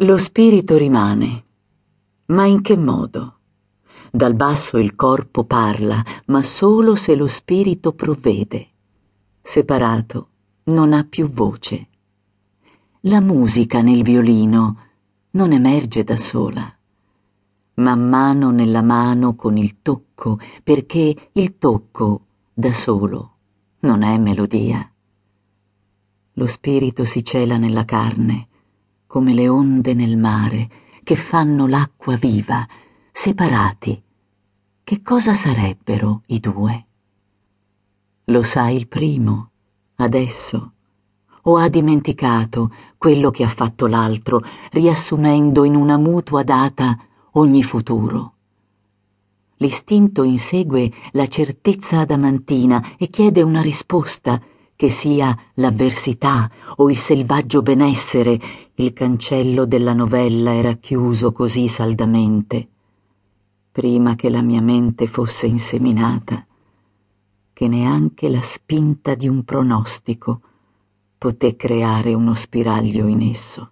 Lo spirito rimane. Ma in che modo? Dal basso il corpo parla, ma solo se lo spirito provvede. Separato non ha più voce. La musica nel violino non emerge da sola. Man mano nella mano con il tocco, perché il tocco da solo non è melodia. Lo spirito si cela nella carne, come le onde nel mare, che fanno l'acqua viva, separati. Che cosa sarebbero i due? Lo sa il primo, adesso, o ha dimenticato quello che ha fatto l'altro, riassumendo in una mutua data ogni futuro? L'istinto insegue la certezza adamantina e chiede una risposta che sia l'avversità o il selvaggio benessere, il cancello della novella era chiuso così saldamente, prima che la mia mente fosse inseminata, che neanche la spinta di un pronostico poté creare uno spiraglio in esso.